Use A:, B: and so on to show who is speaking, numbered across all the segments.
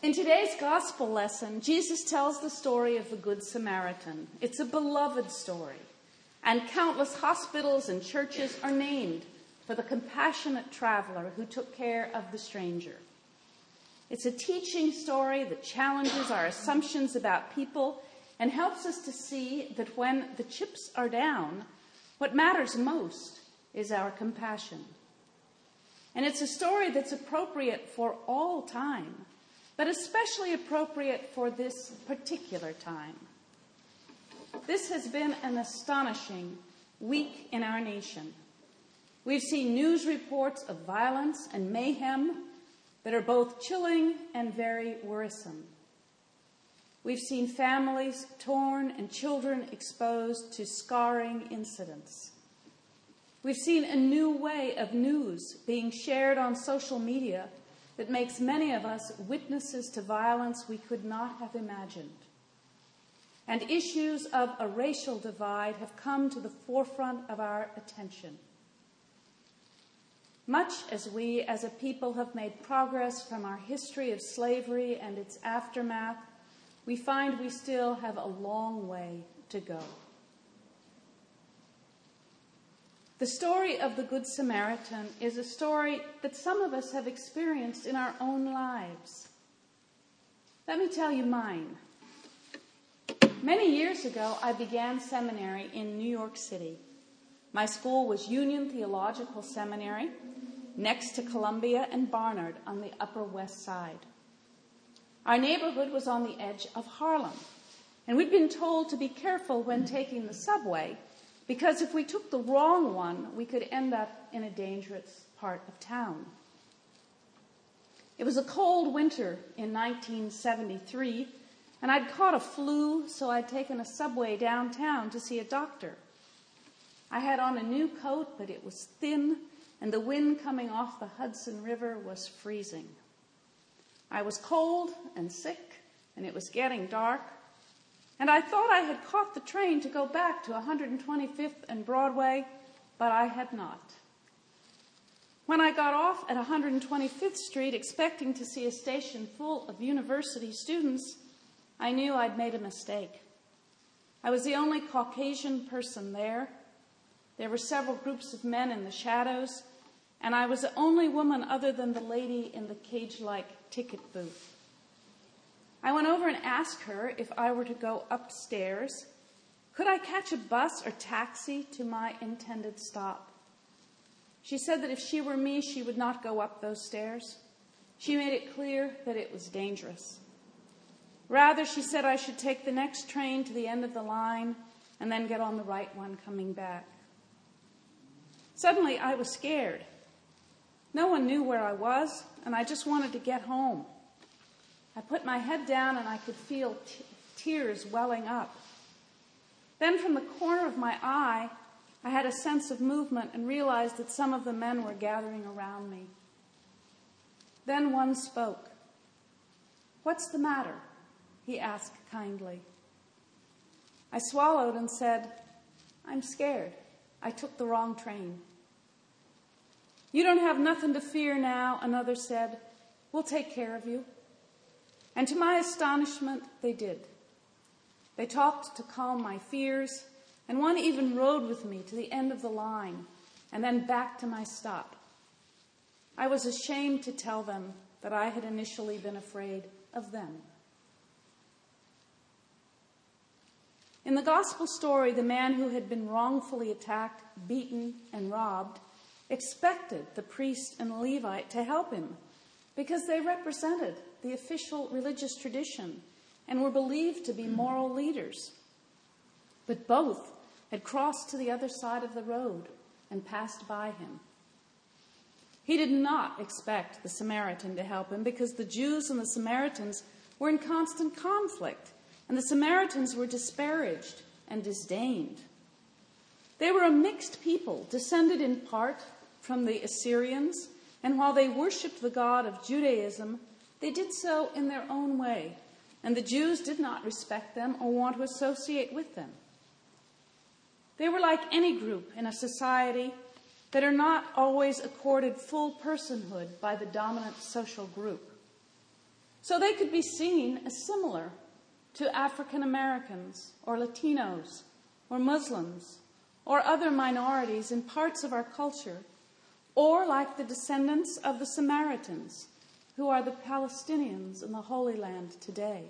A: In today's gospel lesson, Jesus tells the story of the Good Samaritan. It's a beloved story, and countless hospitals and churches are named for the compassionate traveler who took care of the stranger. It's a teaching story that challenges our assumptions about people and helps us to see that when the chips are down, what matters most is our compassion. And it's a story that's appropriate for all time, but especially appropriate for this particular time. This has been an astonishing week in our nation. We've seen news reports of violence and mayhem that are both chilling and very worrisome. We've seen families torn and children exposed to scarring incidents. We've seen a new way of news being shared on social media that makes many of us witnesses to violence we could not have imagined. And issues of a racial divide have come to the forefront of our attention. Much as we as a people have made progress from our history of slavery and its aftermath, we find we still have a long way to go. The story of the Good Samaritan is a story that some of us have experienced in our own lives. Let me tell you mine. Many years ago, I began seminary in New York City. My school was Union Theological Seminary, next to Columbia and Barnard on the Upper West Side. Our neighborhood was on the edge of Harlem, and we'd been told to be careful when taking the subway because if we took the wrong one, we could end up in a dangerous part of town. It was a cold winter in 1973, and I'd caught a flu, so I'd taken a subway downtown to see a doctor. I had on a new coat, but it was thin and the wind coming off the Hudson River was freezing. I was cold and sick, and it was getting dark, and I thought I had caught the train to go back to 125th and Broadway, but I had not. When I got off at 125th Street expecting to see a station full of university students, I knew I'd made a mistake. I was the only Caucasian person there. There were several groups of men in the shadows, and I was the only woman other than the lady in the cage like ticket booth. I went over and asked her if I were to go upstairs, could I catch a bus or taxi to my intended stop? She said that if she were me, she would not go up those stairs. She made it clear that it was dangerous. Rather, she said I should take the next train to the end of the line and then get on the right one coming back. Suddenly, I was scared. No one knew where I was, and I just wanted to get home. I put my head down and I could feel t- tears welling up. Then, from the corner of my eye, I had a sense of movement and realized that some of the men were gathering around me. Then one spoke. What's the matter? He asked kindly. I swallowed and said, I'm scared. I took the wrong train. You don't have nothing to fear now, another said. We'll take care of you. And to my astonishment, they did. They talked to calm my fears, and one even rode with me to the end of the line and then back to my stop. I was ashamed to tell them that I had initially been afraid of them. In the gospel story, the man who had been wrongfully attacked, beaten, and robbed expected the priest and Levite to help him because they represented the official religious tradition and were believed to be hmm. moral leaders. But both had crossed to the other side of the road and passed by him. He did not expect the Samaritan to help him because the Jews and the Samaritans were in constant conflict, and the Samaritans were disparaged and disdained. They were a mixed people, descended in part from the Assyrians, and while they worshiped the God of Judaism, they did so in their own way, and the Jews did not respect them or want to associate with them. They were like any group in a society that are not always accorded full personhood by the dominant social group. So they could be seen as similar to African Americans or Latinos or Muslims or other minorities in parts of our culture, or like the descendants of the Samaritans, who are the Palestinians in the Holy Land today.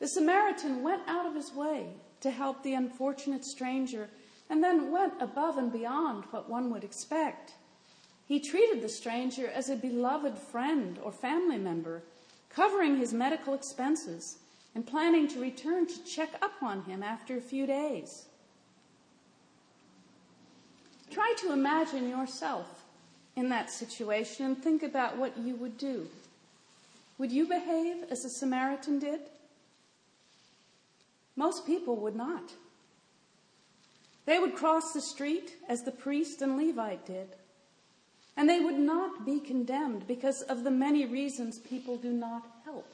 A: The Samaritan went out of his way to help the unfortunate stranger and then went above and beyond what one would expect. He treated the stranger as a beloved friend or family member covering his medical expenses and planning to return to check up on him after a few days. Try to imagine yourself in that situation and think about what you would do. Would you behave as a Samaritan did? Most people would not. They would cross the street as the priest and Levite did. And they would not be condemned because of the many reasons people do not help.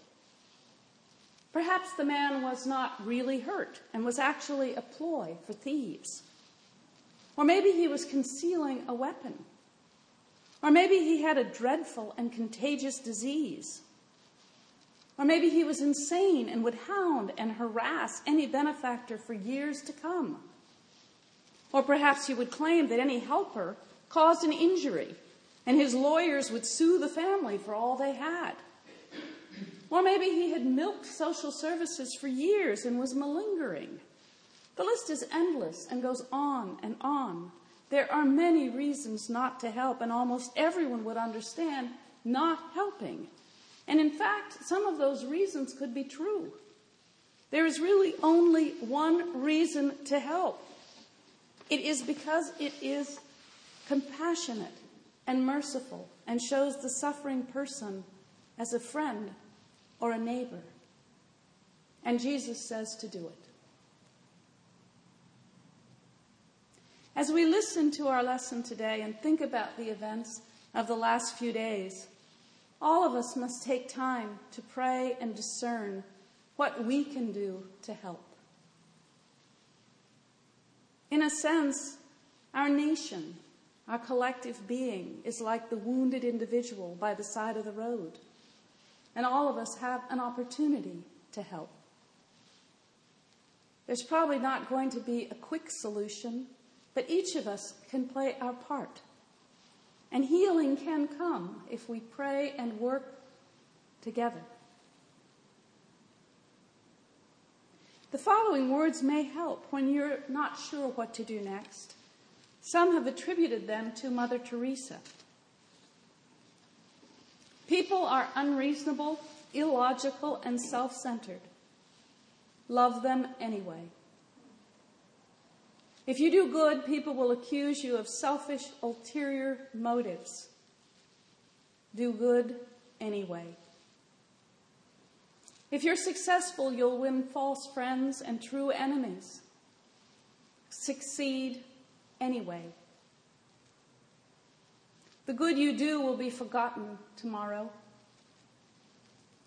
A: Perhaps the man was not really hurt and was actually a ploy for thieves. Or maybe he was concealing a weapon. Or maybe he had a dreadful and contagious disease. Or maybe he was insane and would hound and harass any benefactor for years to come. Or perhaps he would claim that any helper caused an injury and his lawyers would sue the family for all they had. Or maybe he had milked social services for years and was malingering. The list is endless and goes on and on. There are many reasons not to help, and almost everyone would understand not helping. And in fact, some of those reasons could be true. There is really only one reason to help. It is because it is compassionate and merciful and shows the suffering person as a friend or a neighbor. And Jesus says to do it. As we listen to our lesson today and think about the events of the last few days, all of us must take time to pray and discern what we can do to help. In a sense, our nation our collective being is like the wounded individual by the side of the road. And all of us have an opportunity to help. There's probably not going to be a quick solution, but each of us can play our part. And healing can come if we pray and work together. The following words may help when you're not sure what to do next. Some have attributed them to Mother Teresa. People are unreasonable, illogical, and self centered. Love them anyway. If you do good, people will accuse you of selfish, ulterior motives. Do good anyway. If you're successful, you'll win false friends and true enemies. Succeed anyway. The good you do will be forgotten tomorrow.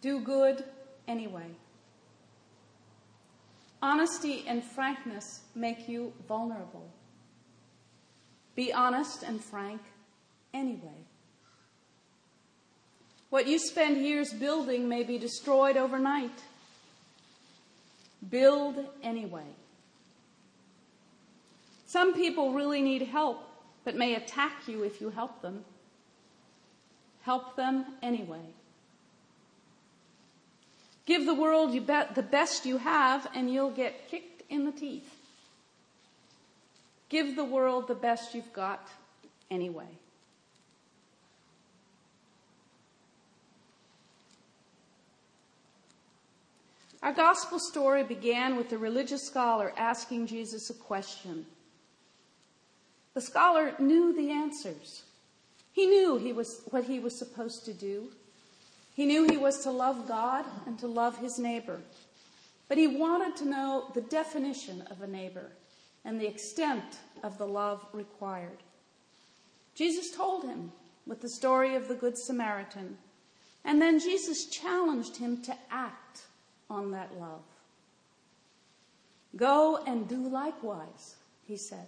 A: Do good anyway. Honesty and frankness make you vulnerable. Be honest and frank anyway. What you spend years building may be destroyed overnight. Build anyway. Some people really need help, but may attack you if you help them. Help them anyway. Give the world the best you have, and you'll get kicked in the teeth. Give the world the best you've got anyway. Our gospel story began with a religious scholar asking Jesus a question. The scholar knew the answers. He knew he was what he was supposed to do. He knew he was to love God and to love his neighbor. But he wanted to know the definition of a neighbor and the extent of the love required. Jesus told him with the story of the Good Samaritan, and then Jesus challenged him to act on that love. Go and do likewise, he said.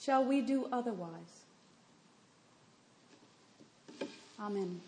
A: Shall we do otherwise? Amen.